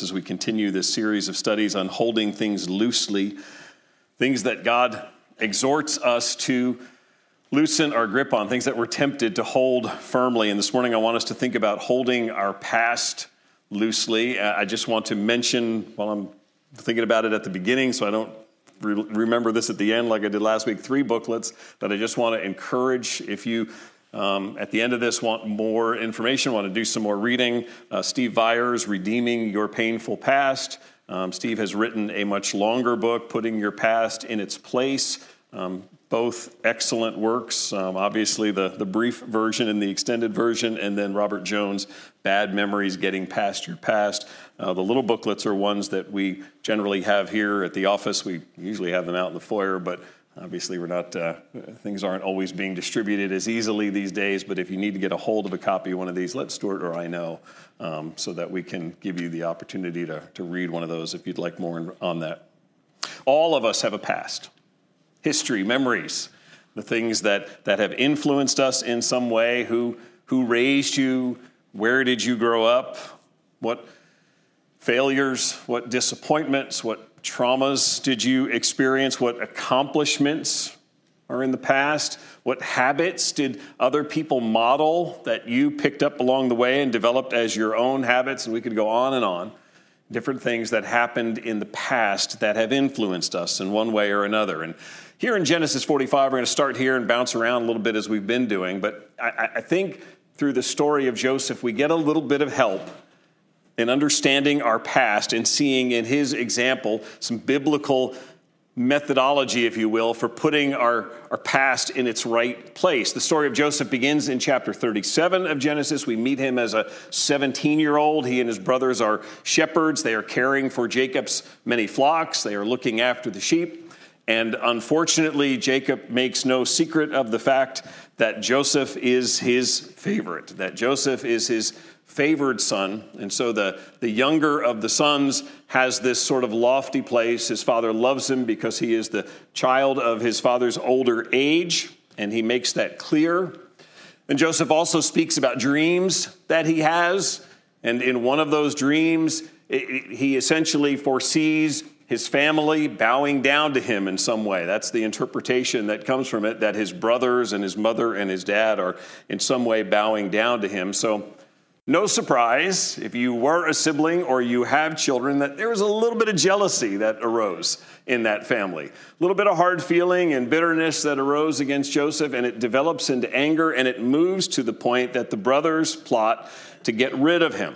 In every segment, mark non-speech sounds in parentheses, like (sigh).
as we continue this series of studies on holding things loosely, things that God exhorts us to loosen our grip on, things that we're tempted to hold firmly. And this morning, I want us to think about holding our past loosely. Uh, I just want to mention, while I'm thinking about it at the beginning, so I don't re- remember this at the end like I did last week, three booklets that I just want to encourage if you um, at the end of this, want more information, want to do some more reading. Uh, Steve Viars, Redeeming Your Painful Past. Um, Steve has written a much longer book, Putting Your Past in Its Place. Um, both excellent works. Um, obviously, the, the brief version and the extended version, and then Robert Jones, Bad Memories Getting Past Your Past. Uh, the little booklets are ones that we generally have here at the office. We usually have them out in the foyer, but Obviously, we're not, uh, things aren't always being distributed as easily these days, but if you need to get a hold of a copy of one of these, let Stuart or I know um, so that we can give you the opportunity to, to read one of those if you'd like more on that. All of us have a past, history, memories, the things that, that have influenced us in some way. Who, who raised you? Where did you grow up? What failures, what disappointments, what traumas did you experience? What accomplishments are in the past? What habits did other people model that you picked up along the way and developed as your own habits? And we could go on and on. Different things that happened in the past that have influenced us in one way or another. And here in Genesis 45, we're going to start here and bounce around a little bit as we've been doing. But I, I think through the story of Joseph, we get a little bit of help in understanding our past and seeing in his example some biblical methodology, if you will, for putting our, our past in its right place. The story of Joseph begins in chapter 37 of Genesis. We meet him as a 17 year old. He and his brothers are shepherds. They are caring for Jacob's many flocks, they are looking after the sheep. And unfortunately, Jacob makes no secret of the fact that Joseph is his favorite, that Joseph is his favored son. And so the, the younger of the sons has this sort of lofty place. His father loves him because he is the child of his father's older age, and he makes that clear. And Joseph also speaks about dreams that he has. And in one of those dreams, he essentially foresees his family bowing down to him in some way. That's the interpretation that comes from it, that his brothers and his mother and his dad are in some way bowing down to him. So no surprise, if you were a sibling or you have children, that there was a little bit of jealousy that arose in that family. A little bit of hard feeling and bitterness that arose against Joseph, and it develops into anger, and it moves to the point that the brothers plot to get rid of him.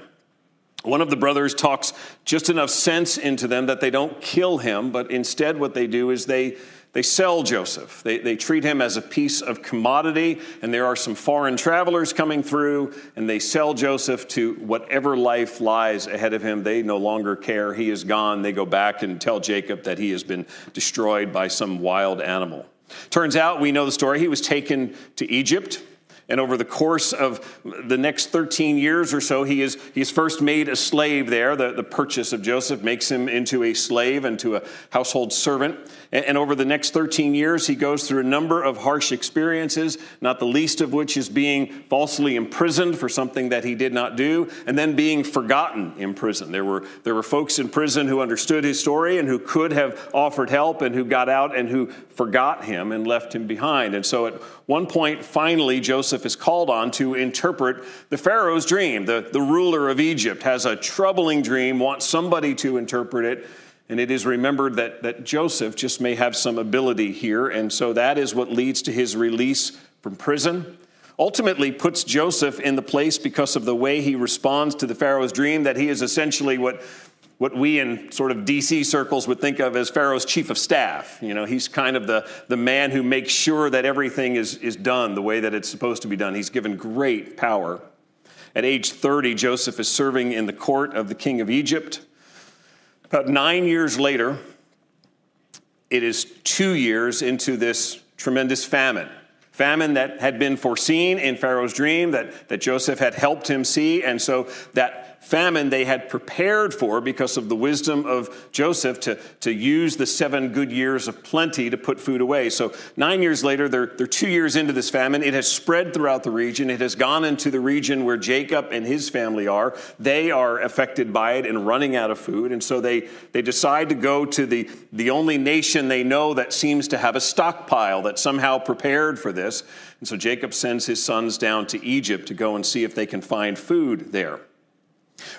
One of the brothers talks just enough sense into them that they don't kill him, but instead, what they do is they they sell Joseph. They, they treat him as a piece of commodity, and there are some foreign travelers coming through, and they sell Joseph to whatever life lies ahead of him. They no longer care. He is gone. They go back and tell Jacob that he has been destroyed by some wild animal. Turns out, we know the story, he was taken to Egypt. And over the course of the next 13 years or so, he is, he is first made a slave there. The, the purchase of Joseph makes him into a slave and to a household servant. And, and over the next 13 years, he goes through a number of harsh experiences, not the least of which is being falsely imprisoned for something that he did not do, and then being forgotten in prison. There were, there were folks in prison who understood his story and who could have offered help and who got out and who forgot him and left him behind. And so at one point, finally, Joseph is called on to interpret the Pharaoh's dream. The, the ruler of Egypt has a troubling dream, wants somebody to interpret it. And it is remembered that, that Joseph just may have some ability here. And so that is what leads to his release from prison. Ultimately, puts Joseph in the place because of the way he responds to the Pharaoh's dream, that he is essentially what what we in sort of DC circles would think of as Pharaoh's chief of staff. You know, he's kind of the, the man who makes sure that everything is, is done the way that it's supposed to be done. He's given great power. At age 30, Joseph is serving in the court of the king of Egypt. About nine years later, it is two years into this tremendous famine. Famine that had been foreseen in Pharaoh's dream, that, that Joseph had helped him see. And so that famine they had prepared for because of the wisdom of Joseph to, to use the seven good years of plenty to put food away. So, nine years later, they're, they're two years into this famine. It has spread throughout the region. It has gone into the region where Jacob and his family are. They are affected by it and running out of food. And so they, they decide to go to the, the only nation they know that seems to have a stockpile that somehow prepared for this. And so Jacob sends his sons down to Egypt to go and see if they can find food there.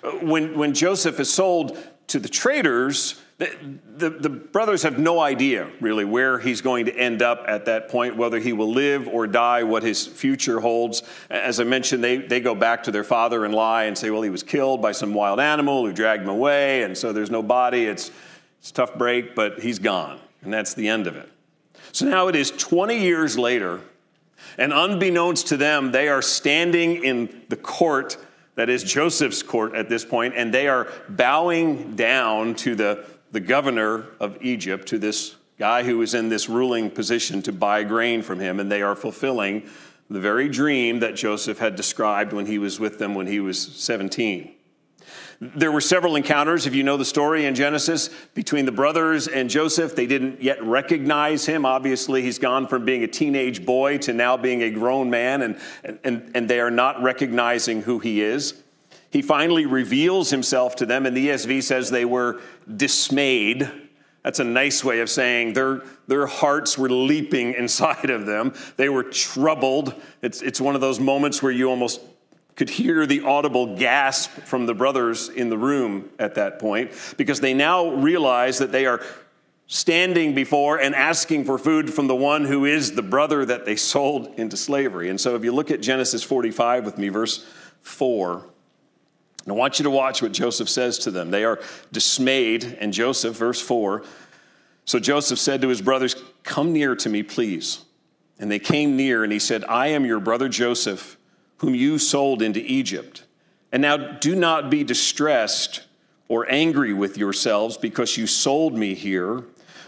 Uh, when, when Joseph is sold to the traders, the, the, the, brothers have no idea really where he's going to end up at that point, whether he will live or die, what his future holds. As I mentioned, they, they go back to their father and lie and say, well, he was killed by some wild animal who dragged him away, and so there's no body. It's, it's a tough break, but he's gone, and that's the end of it. So now it is 20 years later, and unbeknownst to them, they are standing in the court that is Joseph's court at this point, and they are bowing down to the, the governor of Egypt, to this guy who is in this ruling position to buy grain from him, and they are fulfilling the very dream that Joseph had described when he was with them when he was 17. There were several encounters, if you know the story in Genesis, between the brothers and Joseph. They didn't yet recognize him. Obviously, he's gone from being a teenage boy to now being a grown man, and, and, and they are not recognizing who he is. He finally reveals himself to them, and the ESV says they were dismayed. That's a nice way of saying their, their hearts were leaping (laughs) inside of them. They were troubled. It's, it's one of those moments where you almost could hear the audible gasp from the brothers in the room at that point because they now realize that they are standing before and asking for food from the one who is the brother that they sold into slavery. And so if you look at Genesis 45 with me, verse 4, I want you to watch what Joseph says to them. They are dismayed, and Joseph, verse 4, so Joseph said to his brothers, Come near to me, please. And they came near, and he said, I am your brother Joseph whom you sold into Egypt. And now do not be distressed or angry with yourselves because you sold me here,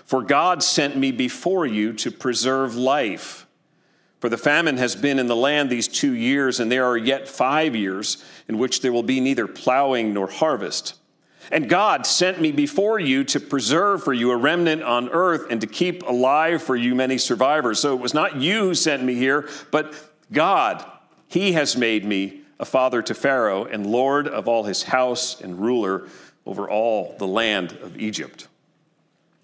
for God sent me before you to preserve life. For the famine has been in the land these two years, and there are yet five years in which there will be neither plowing nor harvest. And God sent me before you to preserve for you a remnant on earth and to keep alive for you many survivors. So it was not you who sent me here, but God he has made me a father to Pharaoh and lord of all his house and ruler over all the land of Egypt.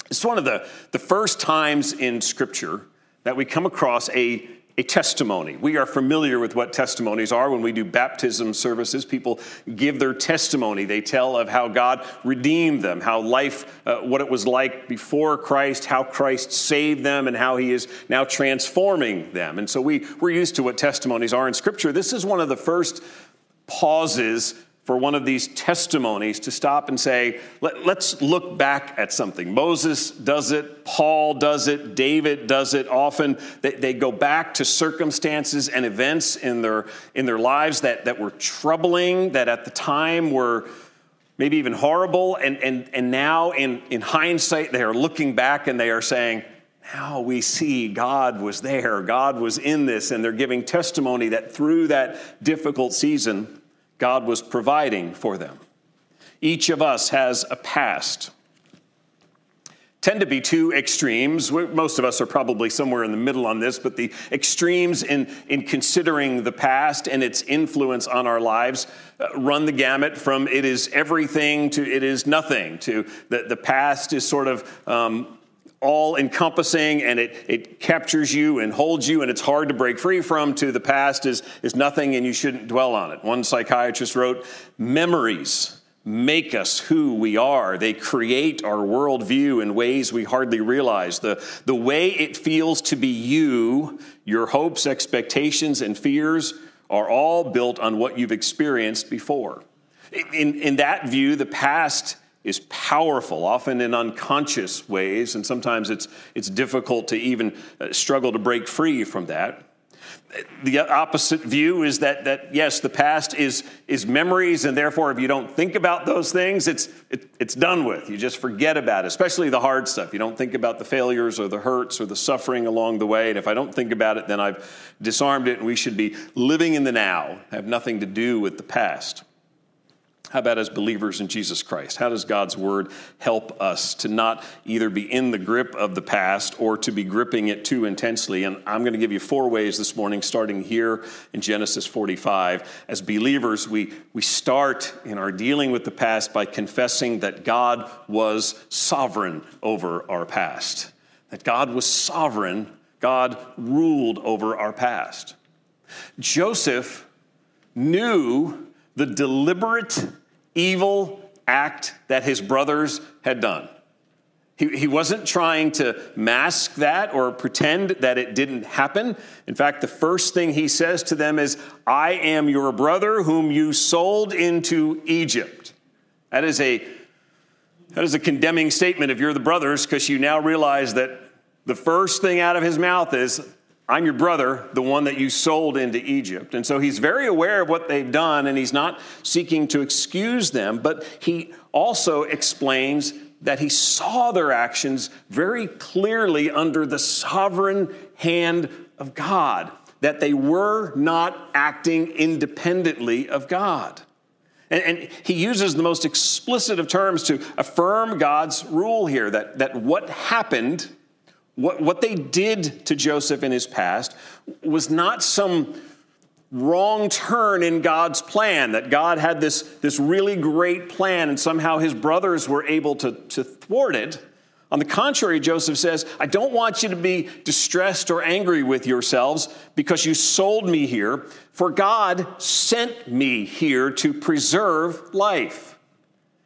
It's one of the, the first times in Scripture that we come across a a testimony. We are familiar with what testimonies are when we do baptism services. People give their testimony. They tell of how God redeemed them, how life, uh, what it was like before Christ, how Christ saved them, and how He is now transforming them. And so we, we're used to what testimonies are in Scripture. This is one of the first pauses for one of these testimonies to stop and say, Let, us look back at something. Moses does it, Paul does it, David does it. Often they, they, go back to circumstances and events in their, in their lives that, that were troubling, that at the time were maybe even horrible. And, and, and now, in, in hindsight, they are looking back and they are saying, now we see God was there, God was in this, and they're giving testimony that through that difficult season, God was providing for them. Each of us has a past. Tend to be two extremes. Most of us are probably somewhere in the middle on this, but the extremes in, in considering the past and its influence on our lives uh, run the gamut from it is everything to it is nothing to the, the past is sort of um, all encompassing and it, it captures you and holds you and it's hard to break free from to the past is, is nothing and you shouldn't dwell on it. One psychiatrist wrote, Memories make us who we are. They create our worldview in ways we hardly realize. The, the way it feels to be you, your hopes, expectations, and fears are all built on what you've experienced before. In, in that view, the past is powerful, often in unconscious ways, and sometimes it's, it's difficult to even uh, struggle to break free from that. The opposite view is that, that yes, the past is, is memories, and therefore, if you don't think about those things, it's, it, it's done with. You just forget about it, especially the hard stuff. You don't think about the failures or the hurts or the suffering along the way. And if I don't think about it, then I've disarmed it, and we should be living in the now, have nothing to do with the past. How about as believers in Jesus Christ? How does God's word help us to not either be in the grip of the past or to be gripping it too intensely? And I'm going to give you four ways this morning, starting here in Genesis 45. As believers, we, we start in our dealing with the past by confessing that God was sovereign over our past, that God was sovereign, God ruled over our past. Joseph knew the deliberate evil act that his brothers had done. He, he wasn't trying to mask that or pretend that it didn't happen. In fact, the first thing he says to them is, I am your brother whom you sold into Egypt. That is a, that is a condemning statement if you're the brothers because you now realize that the first thing out of his mouth is, I'm your brother, the one that you sold into Egypt. And so he's very aware of what they've done, and he's not seeking to excuse them, but he also explains that he saw their actions very clearly under the sovereign hand of God, that they were not acting independently of God. And, and, he uses the most explicit of terms to affirm God's rule here that, that what happened what, what they did to Joseph in his past was not some wrong turn in God's plan, that God had this, this really great plan and somehow his brothers were able to, to thwart it. On the contrary, Joseph says, I don't want you to be distressed or angry with yourselves because you sold me here, for God sent me here to preserve life.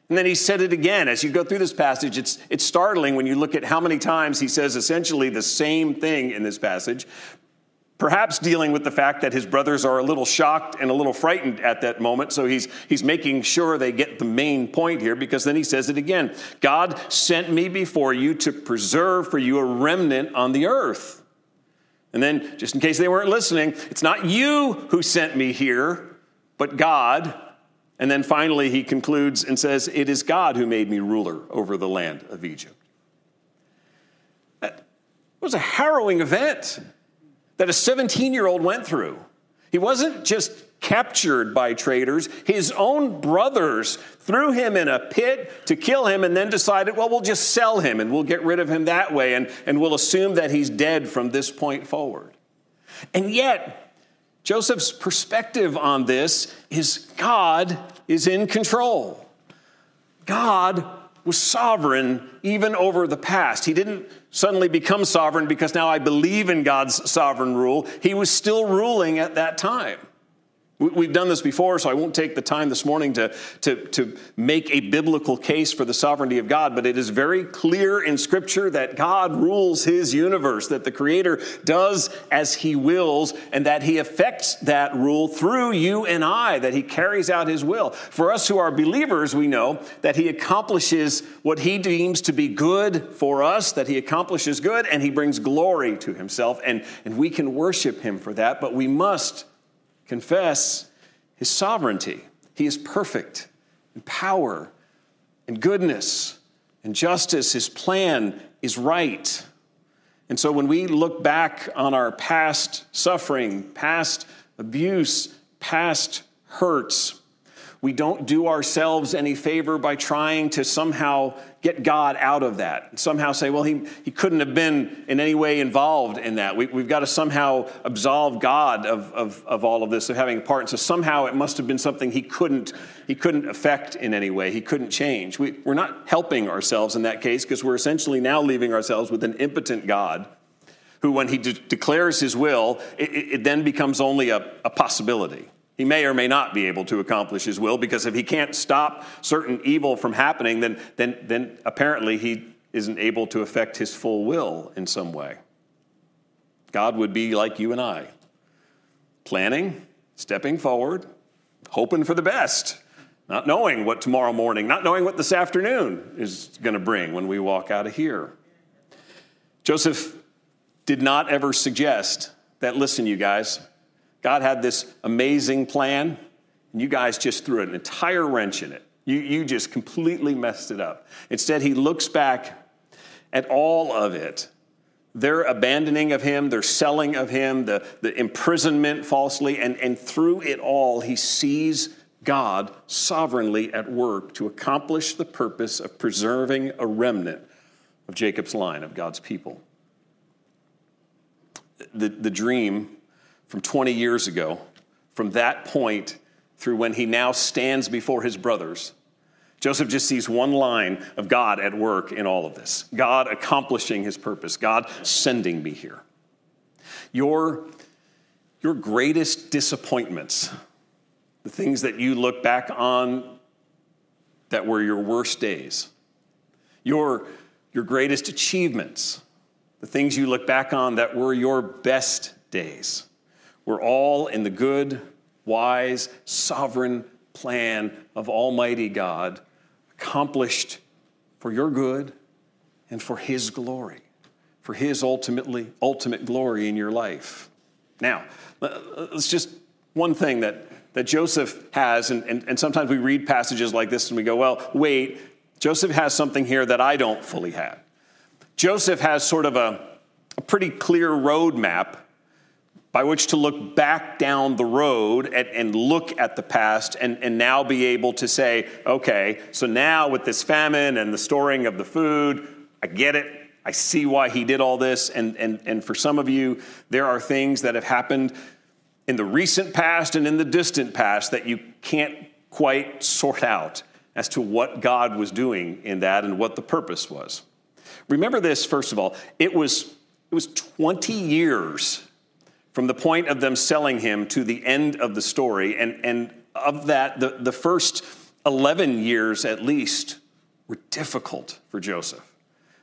And then he said it again. As you go through this passage, it's, it's startling when you look at how many times he says essentially the same thing in this passage, perhaps dealing with the fact that his brothers are a little shocked and a little frightened at that moment. So he's, he's making sure they get the main point here because then he says it again God sent me before you to preserve for you a remnant on the earth. And then, just in case they weren't listening, it's not you who sent me here, but God and then finally, he concludes and says, It is God who made me ruler over the land of Egypt. That was a harrowing event that a 17 year old went through. He wasn't just captured by traitors, his own brothers threw him in a pit to kill him and then decided, well, we'll just sell him and we'll get rid of him that way and, and we'll assume that he's dead from this point forward. And yet, Joseph's perspective on this is God is in control. God was sovereign even over the past. He didn't suddenly become sovereign because now I believe in God's sovereign rule. He was still ruling at that time. We've done this before, so I won't take the time this morning to, to, to make a biblical case for the sovereignty of God, but it is very clear in Scripture that God rules His universe, that the Creator does as He wills, and that He affects that rule through you and I, that He carries out His will. For us who are believers, we know that He accomplishes what He deems to be good for us, that He accomplishes good, and He brings glory to Himself, and, and we can worship Him for that, but we must confess his sovereignty. He is perfect in power and goodness and justice. His plan is right. And so when we look back on our past suffering, past abuse, past hurts, we don't do ourselves any favor by trying to somehow get God out of that. Somehow say, well, he, he couldn't have been in any way involved in that. We, have got to somehow absolve God of, of, of all of this, of having a part. And so somehow it must have been something he couldn't, he couldn't affect in any way. He couldn't change. We, we're not helping ourselves in that case because we're essentially now leaving ourselves with an impotent God who, when he de- declares his will, it, it, then becomes only a, a possibility. He may or may not be able to accomplish his will because if he can't stop certain evil from happening, then, then, then apparently he isn't able to affect his full will in some way. God would be like you and I, planning, stepping forward, hoping for the best, not knowing what tomorrow morning, not knowing what this afternoon is going to bring when we walk out of here. Joseph did not ever suggest that, listen, you guys, God had this amazing plan, and you guys just threw an entire wrench in it. You, you just completely messed it up. Instead, he looks back at all of it their abandoning of him, their selling of him, the, the imprisonment falsely, and, and through it all, he sees God sovereignly at work to accomplish the purpose of preserving a remnant of Jacob's line, of God's people. The, the dream from 20 years ago, from that point through when he now stands before his brothers, Joseph just sees one line of God at work in all of this God accomplishing his purpose, God sending me here. Your, your greatest disappointments, the things that you look back on that were your worst days, your, your greatest achievements, the things you look back on that were your best days, were all in the good, wise, sovereign plan of Almighty God, accomplished for your good and for His glory, for His ultimately ultimate glory in your life. Now, let's just one thing that that Joseph has, and, and, and sometimes we read passages like this and we go, well, wait, Joseph has something here that I don't fully have. Joseph has sort of a, a pretty clear roadmap by which to look back down the road and, and, look at the past and, and now be able to say, okay, so now with this famine and the storing of the food, I get it. I see why he did all this. And, and, and for some of you, there are things that have happened in the recent past and in the distant past that you can't quite sort out as to what God was doing in that and what the purpose was. Remember this, first of all, it was, it was 20 years from the point of them selling him to the end of the story. And, and of that, the, the first 11 years at least were difficult for Joseph.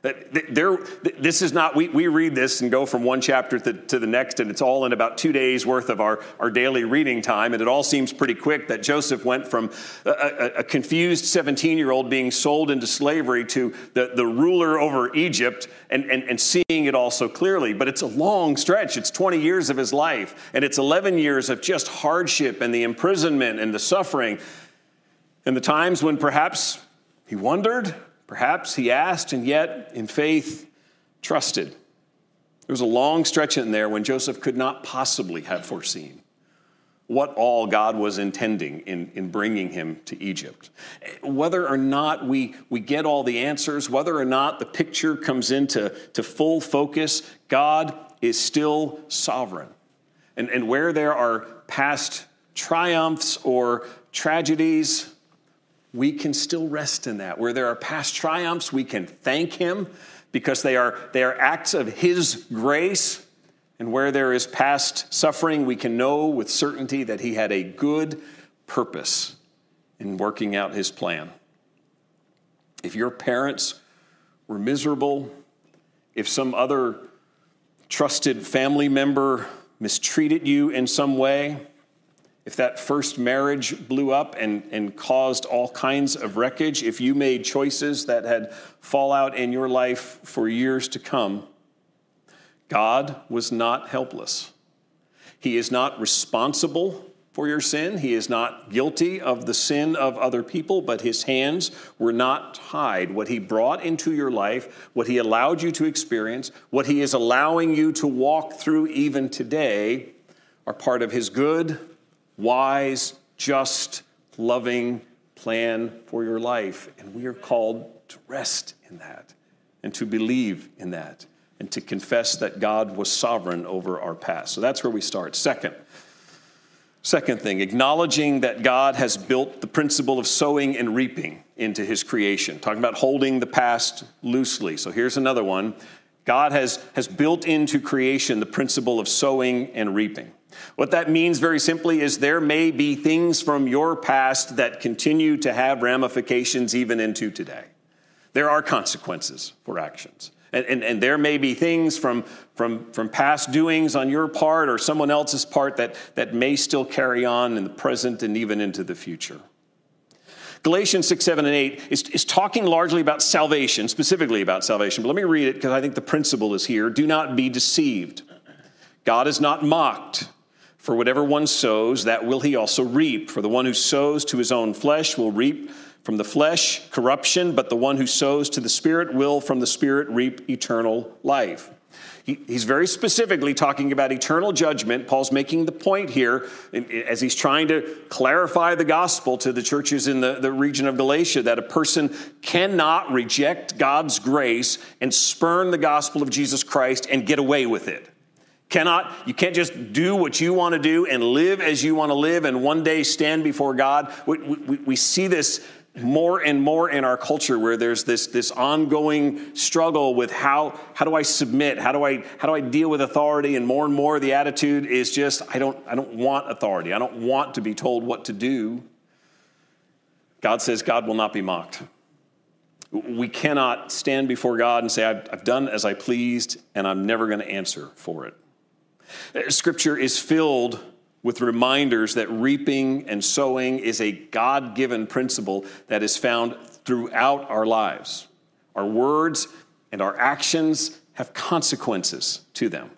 There, this is not, we, we read this and go from one chapter to, to, the next, and it's all in about two days worth of our, our daily reading time. And it all seems pretty quick that Joseph went from a, a, a confused 17 year old being sold into slavery to the, the ruler over Egypt and, and, and seeing it all so clearly. But it's a long stretch. It's 20 years of his life, and it's 11 years of just hardship and the imprisonment and the suffering. And the times when perhaps he wondered, Perhaps he asked and yet, in faith, trusted. There was a long stretch in there when Joseph could not possibly have foreseen what all God was intending in, in bringing him to Egypt. Whether or not we, we get all the answers, whether or not the picture comes into to full focus, God is still sovereign. And, and where there are past triumphs or tragedies, we can still rest in that. Where there are past triumphs, we can thank Him because they are, they are acts of His grace. And where there is past suffering, we can know with certainty that He had a good purpose in working out His plan. If your parents were miserable, if some other trusted family member mistreated you in some way, if that first marriage blew up and, and caused all kinds of wreckage, if you made choices that had fallout in your life for years to come, God was not helpless. He is not responsible for your sin. He is not guilty of the sin of other people, but his hands were not tied. What he brought into your life, what he allowed you to experience, what he is allowing you to walk through even today are part of his good wise, just, loving plan for your life. And we are called to rest in that and to believe in that and to confess that God was sovereign over our past. So that's where we start. Second, second thing, acknowledging that God has built the principle of sowing and reaping into his creation. Talking about holding the past loosely. So here's another one. God has, has built into creation the principle of sowing and reaping. What that means very simply is there may be things from your past that continue to have ramifications even into today. There are consequences for actions. And, and, and, there may be things from, from, from past doings on your part or someone else's part that, that may still carry on in the present and even into the future. Galatians 6, 7, and 8 is, is talking largely about salvation, specifically about salvation. But let me read it because I think the principle is here. Do not be deceived. God is not mocked. For whatever one sows, that will he also reap. For the one who sows to his own flesh will reap from the flesh corruption, but the one who sows to the Spirit will from the Spirit reap eternal life. He, he's very specifically talking about eternal judgment. Paul's making the point here as he's trying to clarify the gospel to the churches in the, the region of Galatia that a person cannot reject God's grace and spurn the gospel of Jesus Christ and get away with it. Cannot, you can't just do what you want to do and live as you want to live and one day stand before God. We, we, we see this more and more in our culture where there's this, this ongoing struggle with how, how do I submit? How do I, how do I deal with authority? And more and more the attitude is just, I don't, I don't want authority. I don't want to be told what to do. God says God will not be mocked. We cannot stand before God and say, I've, I've done as I pleased and I'm never going to answer for it. Scripture is filled with reminders that reaping and sowing is a God given principle that is found throughout our lives. Our words and our actions have consequences to them.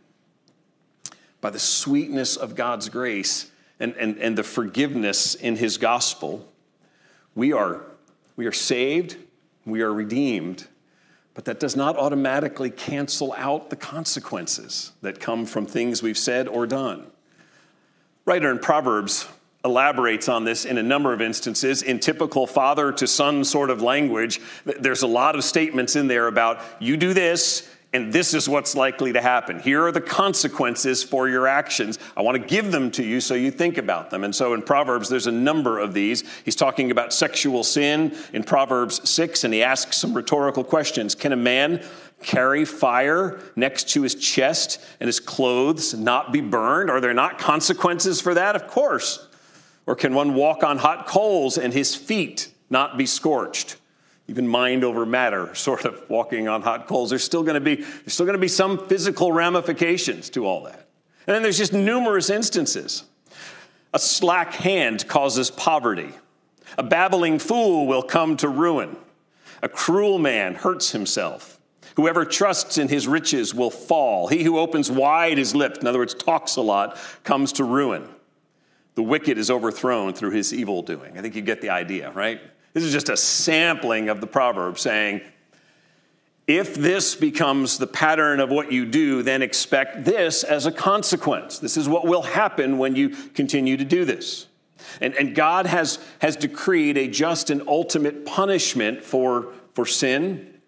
By the sweetness of God's grace and, and, and the forgiveness in His gospel, we are, we are saved, we are redeemed, but that does not automatically cancel out the consequences that come from things we've said or done writer in Proverbs elaborates on this in a number of instances in typical father to son sort of language. There's a lot of statements in there about you do this and this is what's likely to happen. Here are the consequences for your actions. I want to give them to you so you think about them. And so in Proverbs, there's a number of these. He's talking about sexual sin in Proverbs 6, and he asks some rhetorical questions Can a man carry fire next to his chest and his clothes not be burned? Are there not consequences for that? Of course. Or can one walk on hot coals and his feet not be scorched? Even mind over matter, (laughs) sort of walking on hot coals. There's still going to be there's still to be some physical ramifications to all that. And then there's just numerous instances. A slack hand causes poverty. A babbling fool will come to ruin. A cruel man hurts himself. Whoever trusts in his riches will fall. He who opens wide his lips, in other words, talks a lot, comes to ruin. The wicked is overthrown through his evil doing. I think you get the idea, right? This is just a sampling of the proverb saying, if this becomes the pattern of what you do, then expect this as a consequence. This is what will happen when you continue to do this. And, and God has, has decreed a just and ultimate punishment for, for sin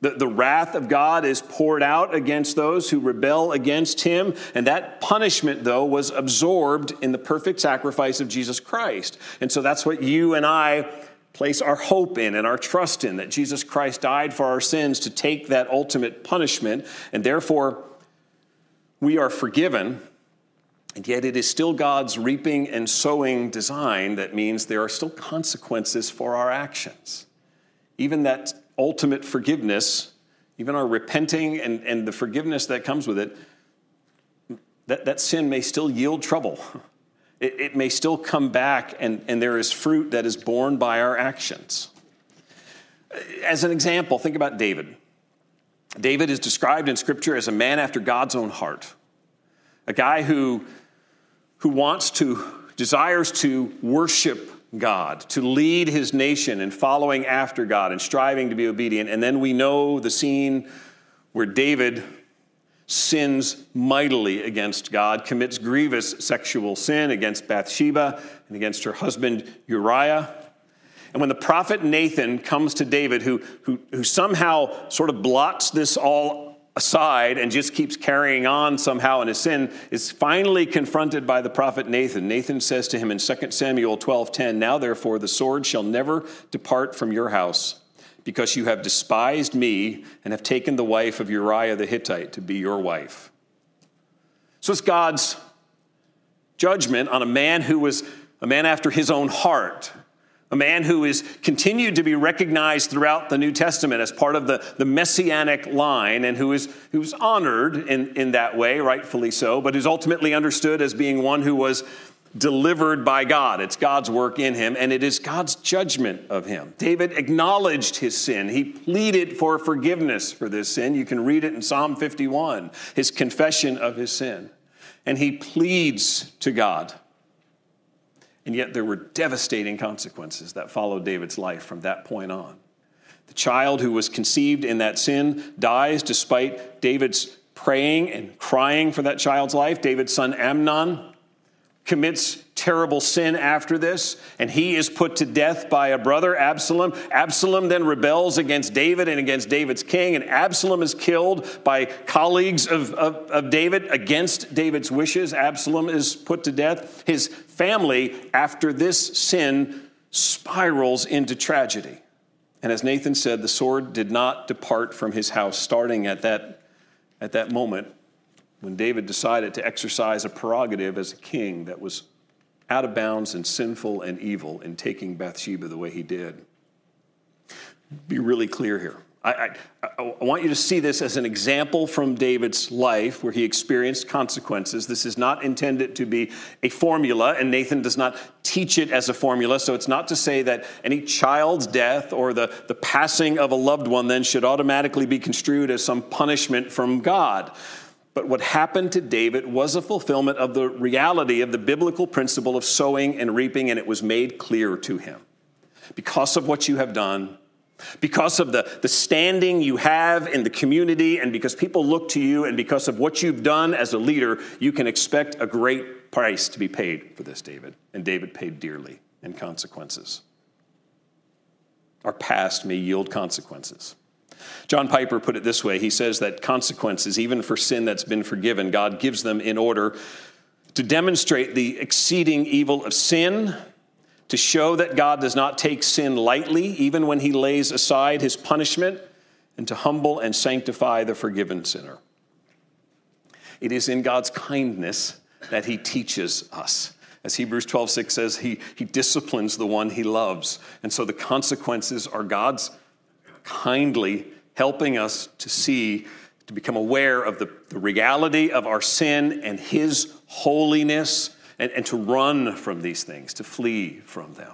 the, the wrath of God is poured out against those who rebel against him. And that punishment, though, was absorbed in the perfect sacrifice of Jesus Christ. And so that's what you and I place our hope in and our trust in that Jesus Christ died for our sins to take that ultimate punishment. And therefore, we are forgiven. And yet, it is still God's reaping and sowing design that means there are still consequences for our actions. Even that ultimate forgiveness, even our repenting and, and the forgiveness that comes with it, that, that sin may still yield trouble. (laughs) It, it may still come back, and, and there is fruit that is borne by our actions. As an example, think about David. David is described in Scripture as a man after God's own heart, a guy who, who wants to, desires to worship God, to lead his nation in following after God and striving to be obedient. And then we know the scene where David sins mightily against God, commits grievous sexual sin against Bathsheba and against her husband Uriah. And when the prophet Nathan comes to David, who, who, who somehow sort of blots this all aside and just keeps carrying on somehow in his sin is finally confronted by the prophet Nathan. Nathan says to him in 2 Samuel 12:10, "Now therefore the sword shall never depart from your house, because you have despised me and have taken the wife of Uriah the Hittite to be your wife." So it's God's judgment on a man who was a man after his own heart a man who is continued to be recognized throughout the New Testament as part of the, the messianic line and who is who's honored in, in that way, rightfully so, but is ultimately understood as being one who was delivered by God. It's God's work in him, and it is God's judgment of him. David acknowledged his sin. He pleaded for forgiveness for this sin. You can read it in Psalm 51, his confession of his sin. And he pleads to God and yet there were devastating consequences that followed David's life from that point on. The child who was conceived in that sin dies despite David's praying and crying for that child's life. David's son Amnon commits terrible sin after this, and he is put to death by a brother, Absalom. Absalom then rebels against David and against David's king, and Absalom is killed by colleagues of, of, of, David against David's wishes. Absalom is put to death. His family, after this sin, spirals into tragedy. And as Nathan said, the sword did not depart from his house, starting at that, at that moment when David decided to exercise a prerogative as a king that was out of bounds and sinful and evil in taking Bathsheba the way he did. Be really clear here. I, I, I, want you to see this as an example from David's life where he experienced consequences. This is not intended to be a formula, and Nathan does not teach it as a formula. So it's not to say that any child's death or the, the passing of a loved one then should automatically be construed as some punishment from God. But what happened to David was a fulfillment of the reality of the biblical principle of sowing and reaping, and it was made clear to him. Because of what you have done, because of the, the standing you have in the community, and because people look to you, and because of what you've done as a leader, you can expect a great price to be paid for this, David. And David paid dearly in consequences. Our past may yield consequences. John Piper put it this way he says that consequences, even for sin that's been forgiven, God gives them in order to demonstrate the exceeding evil of sin, to show that God does not take sin lightly, even when he lays aside his punishment, and to humble and sanctify the forgiven sinner. It is in God's kindness that he teaches us. As Hebrews 12, 6 says, he, he disciplines the one he loves. And so the consequences are God's kindly helping us to see, to become aware of the, the reality of our sin and His holiness, and, and to run from these things, to flee from them.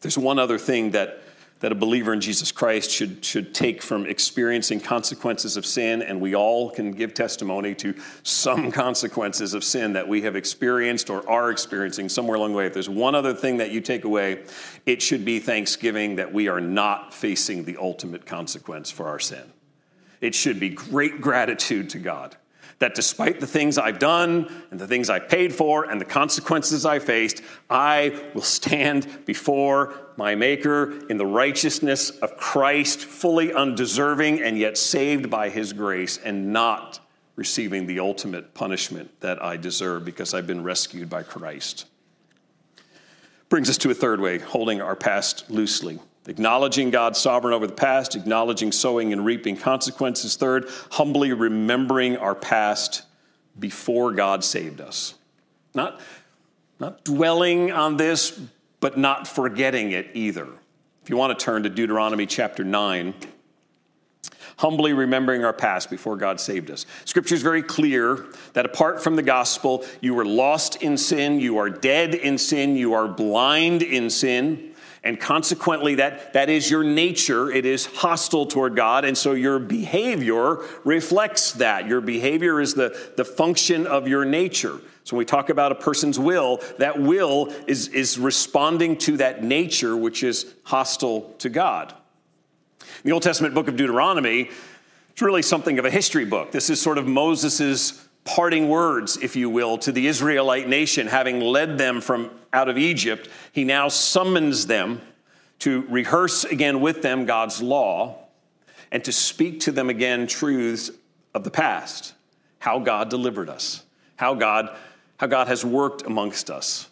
There's one other thing that that a believer in Jesus Christ should, should take from experiencing consequences of sin, and we all can give testimony to some (laughs) consequences of sin that we have experienced or are experiencing somewhere along the way. If there's one other thing that you take away, it should be thanksgiving that we are not facing the ultimate consequence for our sin. It should be great gratitude to God that despite the things I've done and the things I've paid for and the consequences I faced, I will stand before my Maker in the righteousness of Christ, fully undeserving and yet saved by His grace and not receiving the ultimate punishment that I deserve because I've been rescued by Christ. Brings us to a third way, holding our past loosely. Acknowledging God's sovereign over the past, acknowledging sowing and reaping consequences. Third, humbly remembering our past before God saved us. Not, not dwelling on this, but not forgetting it either. If you want to turn to Deuteronomy chapter 9, humbly remembering our past before God saved us. Scripture is very clear that apart from the gospel, you were lost in sin, you are dead in sin, you are blind in sin and consequently that, that is your nature. It is hostile toward god. And so your behavior reflects that. Your behavior is the, the function of your nature. So when we talk about a person's will that will is, is responding to that nature which is hostile to god. In the old testament book of deuteronomy it's really something of a history book. This is sort of moses's parting words, if you will, to the Israelite nation, having led them from out of Egypt. He now summons them to rehearse again with them God's law and to speak to them again truths of the past, how God delivered us, how God, how God has worked amongst us,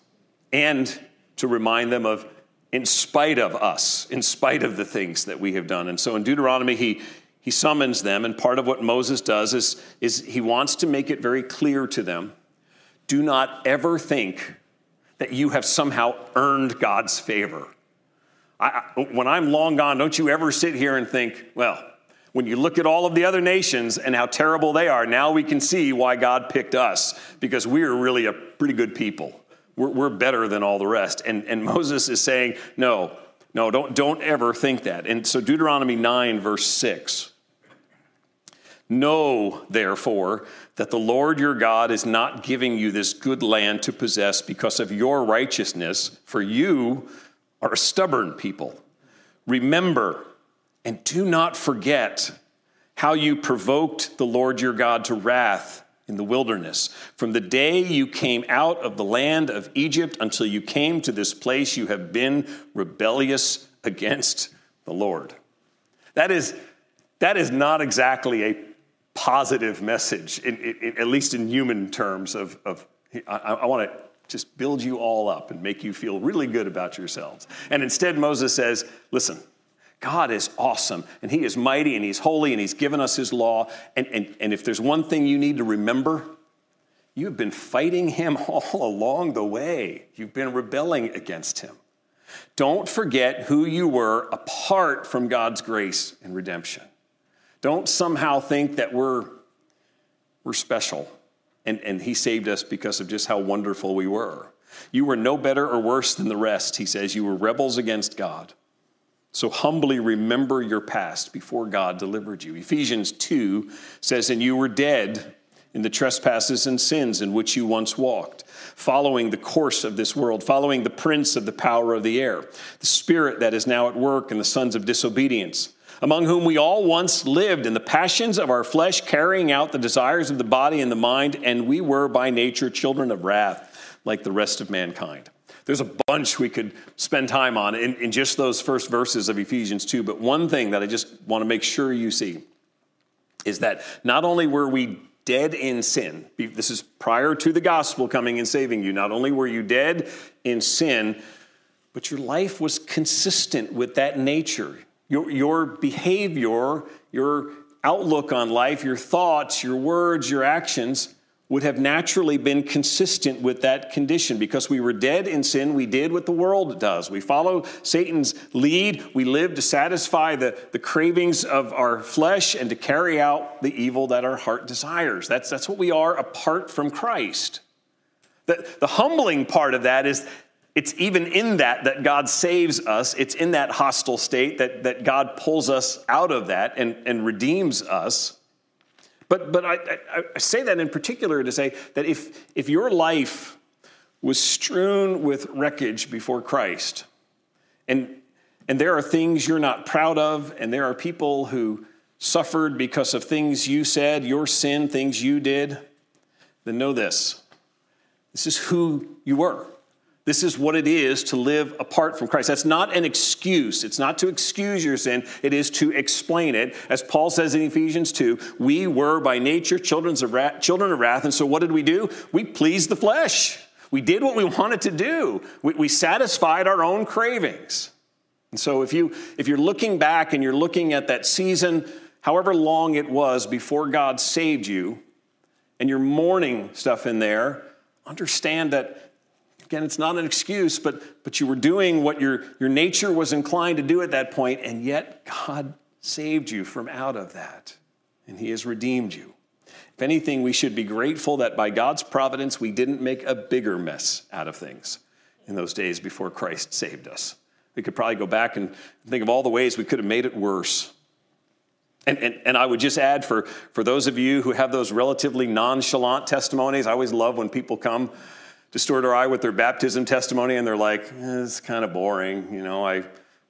and to remind them of in spite of us, in spite of the things that we have done. And so in Deuteronomy, he, he summons them, and part of what Moses does is, is he wants to make it very clear to them do not ever think that you have somehow earned God's favor. I, when I'm long gone, don't you ever sit here and think, well, when you look at all of the other nations and how terrible they are, now we can see why God picked us because we are really a pretty good people. We're, we're better than all the rest. And, and Moses is saying, no, no, don't, don't ever think that. And so Deuteronomy 9, verse 6 Know, therefore, that the Lord your God is not giving you this good land to possess because of your righteousness, for you are a stubborn people. Remember and do not forget how you provoked the Lord your God to wrath in the wilderness. From the day you came out of the land of Egypt until you came to this place, you have been rebellious against the Lord. That is, that is not exactly a positive message, in, in, at least in human terms, of, of I, I want to just build you all up and make you feel really good about yourselves. And instead, Moses says, listen, God is awesome and He is mighty and He's holy and He's given us His law. And, and, and if there's one thing you need to remember, you've been fighting Him (laughs) all along the way. You've been rebelling against Him. Don't forget who you were apart from God's grace and redemption. Don't somehow think that we're, we're special and, and He saved us because of just how wonderful we were. You were no better or worse than the rest, He says. You were rebels against God. So humbly remember your past before God delivered you. Ephesians 2 says, And you were dead in the trespasses and sins in which you once walked, following the course of this world, following the prince of the power of the air, the spirit that is now at work in the sons of disobedience among whom we all once lived in the passions of our flesh, carrying out the desires of the body and the mind, and we were by nature children of wrath, like the rest of mankind. There's a bunch we could spend time on in, in just those first verses of Ephesians 2, but one thing that I just want to make sure you see is that not only were we dead in sin, this is prior to the gospel coming and saving you, not only were you dead in sin, but your life was consistent with that nature. Your, your behavior, your outlook on life, your thoughts, your words, your actions would have naturally been consistent with that condition because we were dead in sin. We did what the world does. We follow Satan's lead. We live to satisfy the, the cravings of our flesh and to carry out the evil that our heart desires. That's, that's what we are apart from Christ. The, the humbling part of that is it's even in that that God saves us. It's in that hostile state that, that God pulls us out of that and, and redeems us. But, but I, I, I say that in particular to say that if, if your life was strewn with wreckage before Christ, and, and there are things you're not proud of, and there are people who suffered because of things you said, your sin, things you did, then know this. This is who you were. This is what it is to live apart from Christ. That's not an excuse. It's not to excuse your sin, it is to explain it. As Paul says in Ephesians 2, we were by nature children of wrath, children of wrath and so what did we do? We pleased the flesh. We did what we wanted to do. We, we satisfied our own cravings. And so if you if you're looking back and you're looking at that season, however long it was before God saved you, and you're mourning stuff in there, understand that Again, it's not an excuse, but, but you were doing what your, your nature was inclined to do at that point, and yet God saved you from out of that, and He has redeemed you. If anything, we should be grateful that by God's providence, we didn't make a bigger mess out of things in those days before Christ saved us. We could probably go back and think of all the ways we could have made it worse. And, and, and I would just add for, for those of you who have those relatively nonchalant testimonies, I always love when people come to our eye with their baptism testimony, and they're like, eh, it's kind of boring. You know, I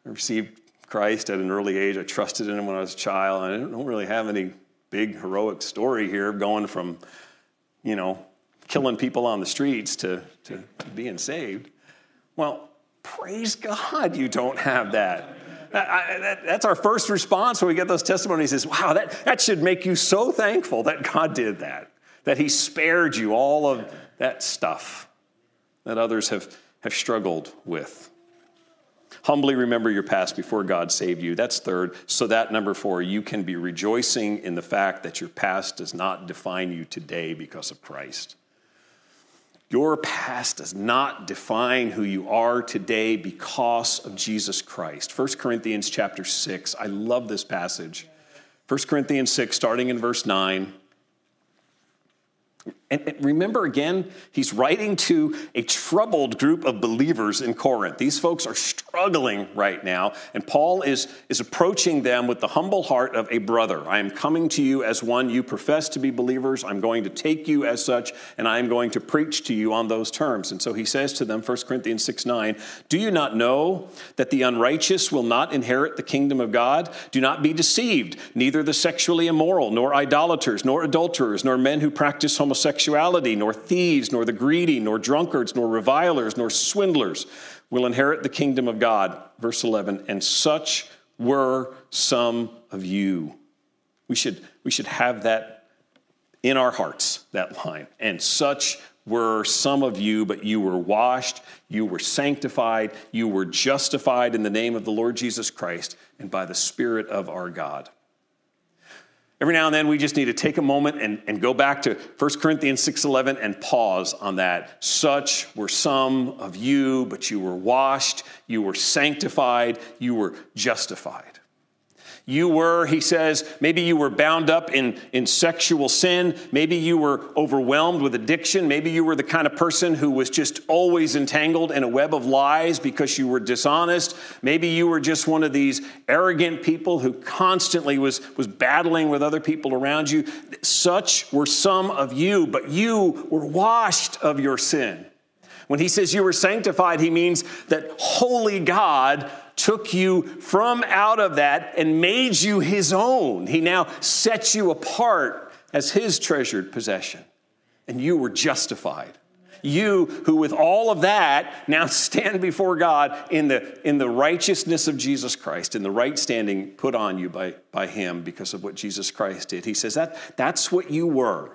received Christ at an early age. I trusted in him when I was a child. I don't really have any big heroic story here going from, you know, killing people on the streets to, to, to being saved. Well, praise God you don't have that. I, that, that's our first response when we get those testimonies is, wow, that, that should make you so thankful that God did that, that He spared you all of that stuff that others have, have struggled with. Humbly remember your past before God saved you. That's third. So, that number four, you can be rejoicing in the fact that your past does not define you today because of Christ. Your past does not define who you are today because of Jesus Christ. 1 Corinthians chapter 6. I love this passage. 1 Corinthians 6, starting in verse 9. And remember again, he's writing to a troubled group of believers in Corinth. These folks are struggling right now, and Paul is, is approaching them with the humble heart of a brother. I am coming to you as one you profess to be believers. I'm going to take you as such, and I am going to preach to you on those terms. And so he says to them, 1 Corinthians 6 9, Do you not know that the unrighteous will not inherit the kingdom of God? Do not be deceived. Neither the sexually immoral, nor idolaters, nor adulterers, nor men who practice homosexuality nor thieves, nor the greedy, nor drunkards, nor revilers, nor swindlers will inherit the kingdom of God. Verse 11, and such were some of you. We should, we should have that in our hearts, that line. And such were some of you, but you were washed, you were sanctified, you were justified in the name of the Lord Jesus Christ and by the Spirit of our God. Every now and then we just need to take a moment and, and go back to 1 Corinthians 6:11 and pause on that. Such were some of you, but you were washed, you were sanctified, you were justified. You were, he says, maybe you were bound up in, in sexual sin. Maybe you were overwhelmed with addiction. Maybe you were the kind of person who was just always entangled in a web of lies because you were dishonest. Maybe you were just one of these arrogant people who constantly was, was battling with other people around you. Such were some of you, but you were washed of your sin. When he says you were sanctified, he means that holy God took you from out of that and made you his own. He now sets you apart as his treasured possession. And you were justified. You, who with all of that now (laughs) stand before God in the, in the righteousness of Jesus Christ, in the right standing put on you by, by him because of what Jesus Christ did. He says that that's what you were.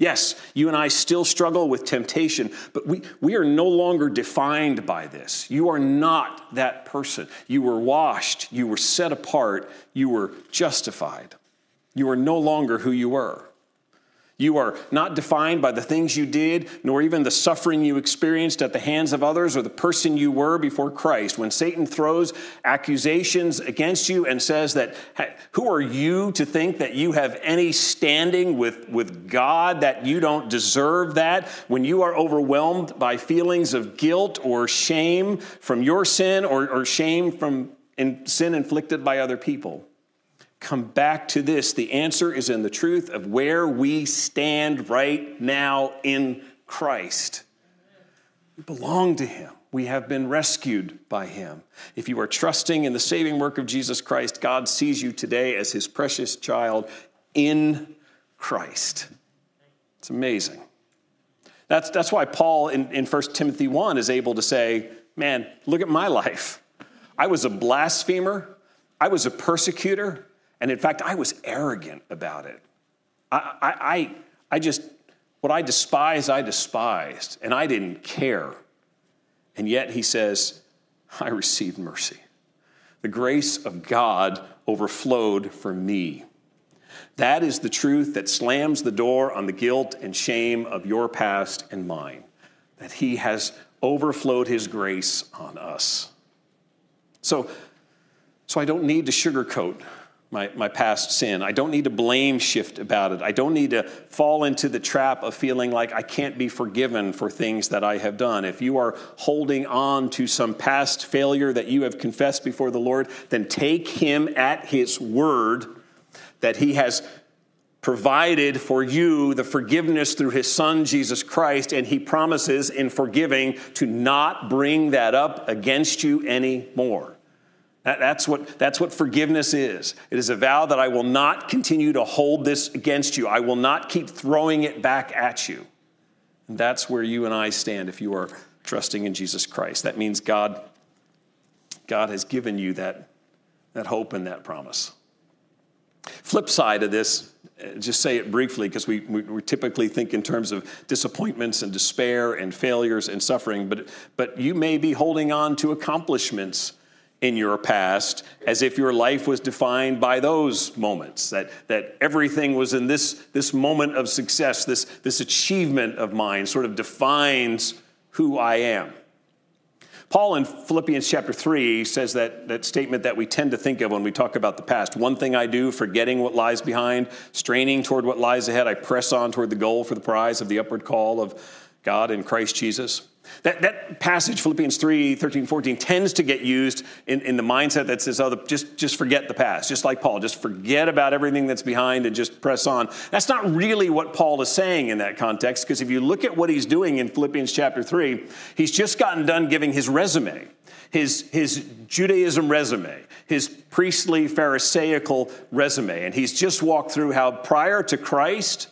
Yes, you and I still struggle with temptation, but we, we are no longer defined by this. You are not that person. You were washed, you were set apart, you were justified. You are no longer who you were. You are not defined by the things you did, nor even the suffering you experienced at the hands of others or the person you were before Christ. When Satan throws accusations against you and says that, who are you to think that you have any standing with, with God, that you don't deserve that? When you are overwhelmed by feelings of guilt or shame from your sin or, or shame from in, sin inflicted by other people come back to this. The answer is in the truth of where we stand right now in Christ. We belong to Him. We have been rescued by Him. If you are trusting in the saving work of Jesus Christ, God sees you today as His precious child in Christ. It's amazing. That's, that's why Paul in, in 1 Timothy 1 is able to say, Man, look at my life. I was a blasphemer, I was a persecutor, and in fact, I was arrogant about it. I, I, I, just, what I despise, I despised, and I didn't care. And yet he says, I received mercy. The grace of God overflowed for me. That is the truth that slams the door on the guilt and shame of your past and mine, that He has overflowed His grace on us. So, so I don't need to sugarcoat my, my past sin. I don't need to blame shift about it. I don't need to fall into the trap of feeling like I can't be forgiven for things that I have done. If you are holding on to some past failure that you have confessed before the Lord, then take Him at His word that He has provided for you the forgiveness through His Son, Jesus Christ, and He promises in forgiving to not bring that up against you anymore. That's what, that's what forgiveness is. It is a vow that I will not continue to hold this against you. I will not keep throwing it back at you. And that's where you and I stand if you are trusting in Jesus Christ. That means God, God has given you that, that hope and that promise. Flip side of this, uh, just say it briefly because we, we, we, typically think in terms of disappointments and despair and failures and suffering, but, but you may be holding on to accomplishments in your past as if your life was defined by those moments, that, that everything was in this, this moment of success, this, this achievement of mine sort of defines who I am. Paul in Philippians chapter 3 says that, that statement that we tend to think of when we talk about the past. One thing I do, forgetting what lies behind, straining toward what lies ahead, I press on toward the goal for the prize of the upward call of God in Christ Jesus. That, that passage, Philippians 3 13, 14, tends to get used in, in the mindset that says, oh, the, just, just forget the past, just like Paul, just forget about everything that's behind and just press on. That's not really what Paul is saying in that context, because if you look at what he's doing in Philippians chapter 3, he's just gotten done giving his resume. His, his Judaism resume, his priestly Pharisaical resume. And he's just walked through how prior to Christ,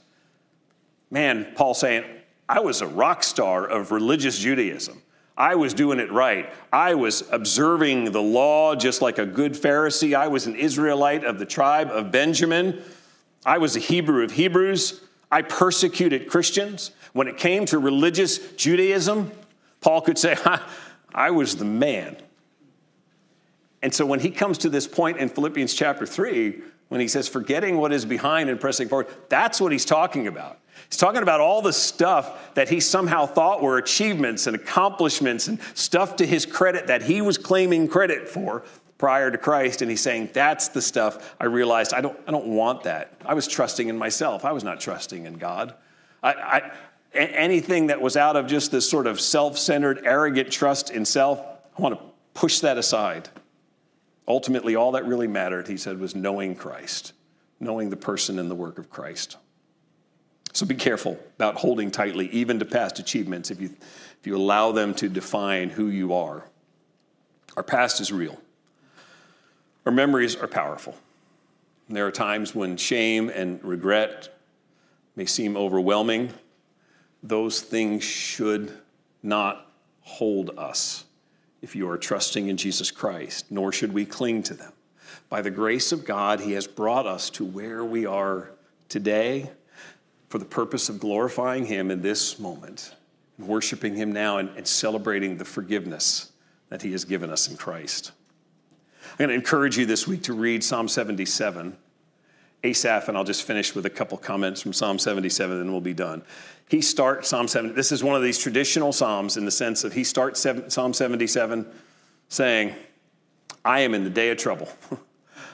man, Paul saying, I was a rock star of religious Judaism. I was doing it right. I was observing the law just like a good Pharisee. I was an Israelite of the tribe of Benjamin. I was a Hebrew of Hebrews. I persecuted Christians. When it came to religious Judaism, Paul could say, (laughs) I was the man. And so when he comes to this point in Philippians chapter 3, when he says, forgetting what is behind and pressing forward, that's what he's talking about. He's talking about all the stuff that he somehow thought were achievements and accomplishments and stuff to his credit that he was claiming credit for prior to Christ. And he's saying, That's the stuff I realized I don't, I don't want that. I was trusting in myself, I was not trusting in God. I, anything that was out of just this sort of self centered, arrogant trust in self, I want to push that aside. Ultimately, all that really mattered, he said, was knowing Christ, knowing the person and the work of Christ. So be careful about holding tightly, even to past achievements, if you, if you allow them to define who you are. Our past is real, our memories are powerful. And there are times when shame and regret may seem overwhelming. Those things should not hold us if you are trusting in Jesus Christ, nor should we cling to them. By the grace of God, He has brought us to where we are today for the purpose of glorifying Him in this moment, worshiping Him now, and, and celebrating the forgiveness that He has given us in Christ. I'm going to encourage you this week to read Psalm 77. Asaph, and I'll just finish with a couple comments from Psalm 77, and we'll be done. He starts Psalm 70. This is one of these traditional Psalms in the sense of he starts Psalm 77 saying, I am in the day of trouble. (laughs)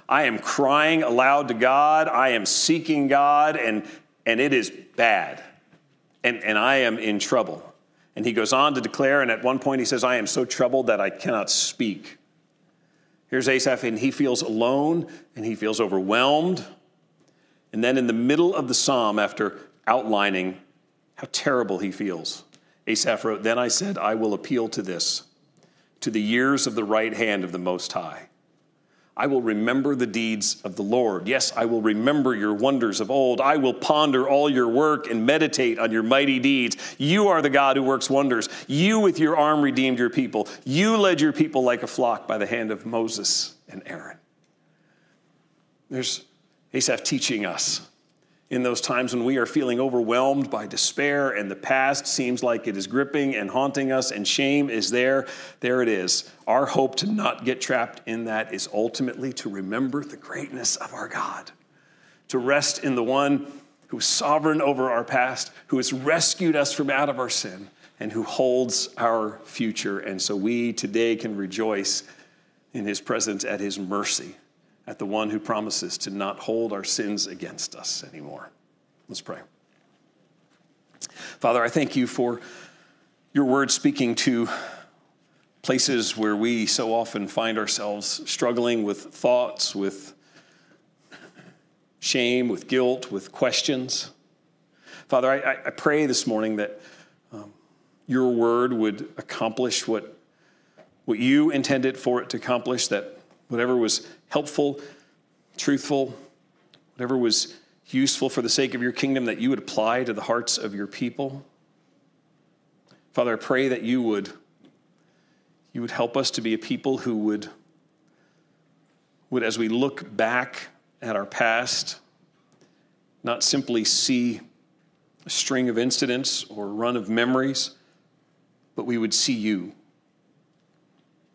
I am crying aloud to God. I am seeking God, and and it is bad. And, and I am in trouble. And he goes on to declare, and at one point he says, I am so troubled that I cannot speak. Here's Asaph, and he feels alone and he feels overwhelmed. And then in the middle of the psalm, after outlining how terrible he feels, Asaph wrote, Then I said, I will appeal to this, to the years of the right hand of the Most High. I will remember the deeds of the Lord. Yes, I will remember your wonders of old. I will ponder all your work and meditate on your mighty deeds. You are the God who works wonders. You, with your arm, redeemed your people. You led your people like a flock by the hand of Moses and Aaron. There's Asaph teaching us in those times when we are feeling overwhelmed by despair and the past seems like it is gripping and haunting us and shame is there, there it is. Our hope to not get trapped in that is ultimately to remember the greatness of our God, to rest in the one who is sovereign over our past, who has rescued us from out of our sin, and who holds our future. And so we today can rejoice in his presence at his mercy at the one who promises to not hold our sins against us anymore. Let's pray. Father, I thank you for your word speaking to places where we so often find ourselves struggling with thoughts, with shame, with guilt, with questions. Father, I, I pray this morning that um, your word would accomplish what, what you intended for it to accomplish, that whatever was helpful, truthful, whatever was useful for the sake of your kingdom, that you would apply to the hearts of your people. Father, I pray that you would, you would help us to be a people who would, would, as we look back at our past, not simply see a string of incidents or run of memories, but we would see you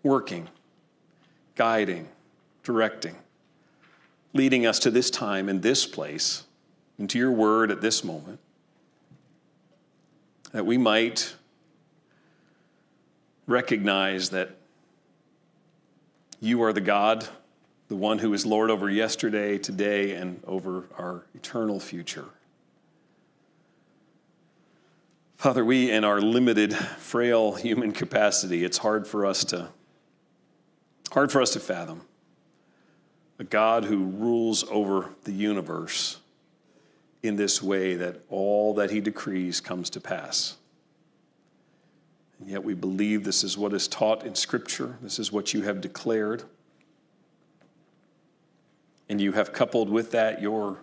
working guiding, directing, leading us to this time and this place, into your word at this moment, that we might recognize that you are the God, the one who is Lord over yesterday, today, and over our eternal future. Father, we in our limited, frail human capacity, it's hard for us to hard for us to fathom a God who rules over the universe in this way that all that he decrees comes to pass. And yet we believe this is what is taught in Scripture, this is what you have declared. And you have coupled with that your,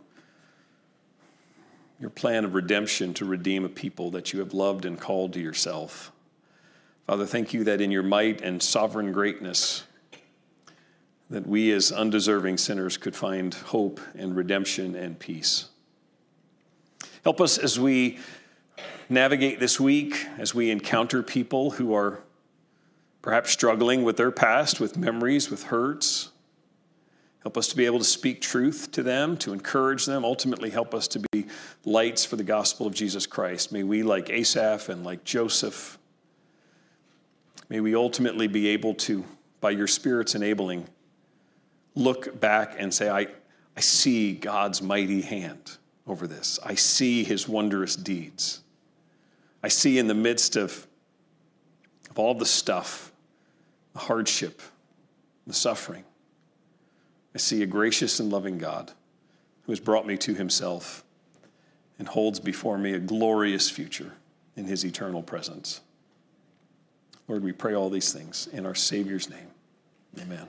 your plan of redemption to redeem a people that you have loved and called to yourself. Father, thank you that in your might and sovereign greatness, that we as undeserving sinners could find hope and redemption and peace. Help us as we navigate this week, as we encounter people who are perhaps struggling with their past, with memories, with hurts. Help us to be able to speak truth to them, to encourage them, ultimately, help us to be lights for the gospel of Jesus Christ. May we, like Asaph and like Joseph, may we ultimately be able to, by your Spirit's enabling, look back and say, I, I see God's mighty hand over this. I see his wondrous deeds. I see in the midst of, of all the stuff, the hardship, the suffering, I see a gracious and loving God who has brought me to himself and holds before me a glorious future in his eternal presence. Lord, we pray all these things in our Savior's name. Amen.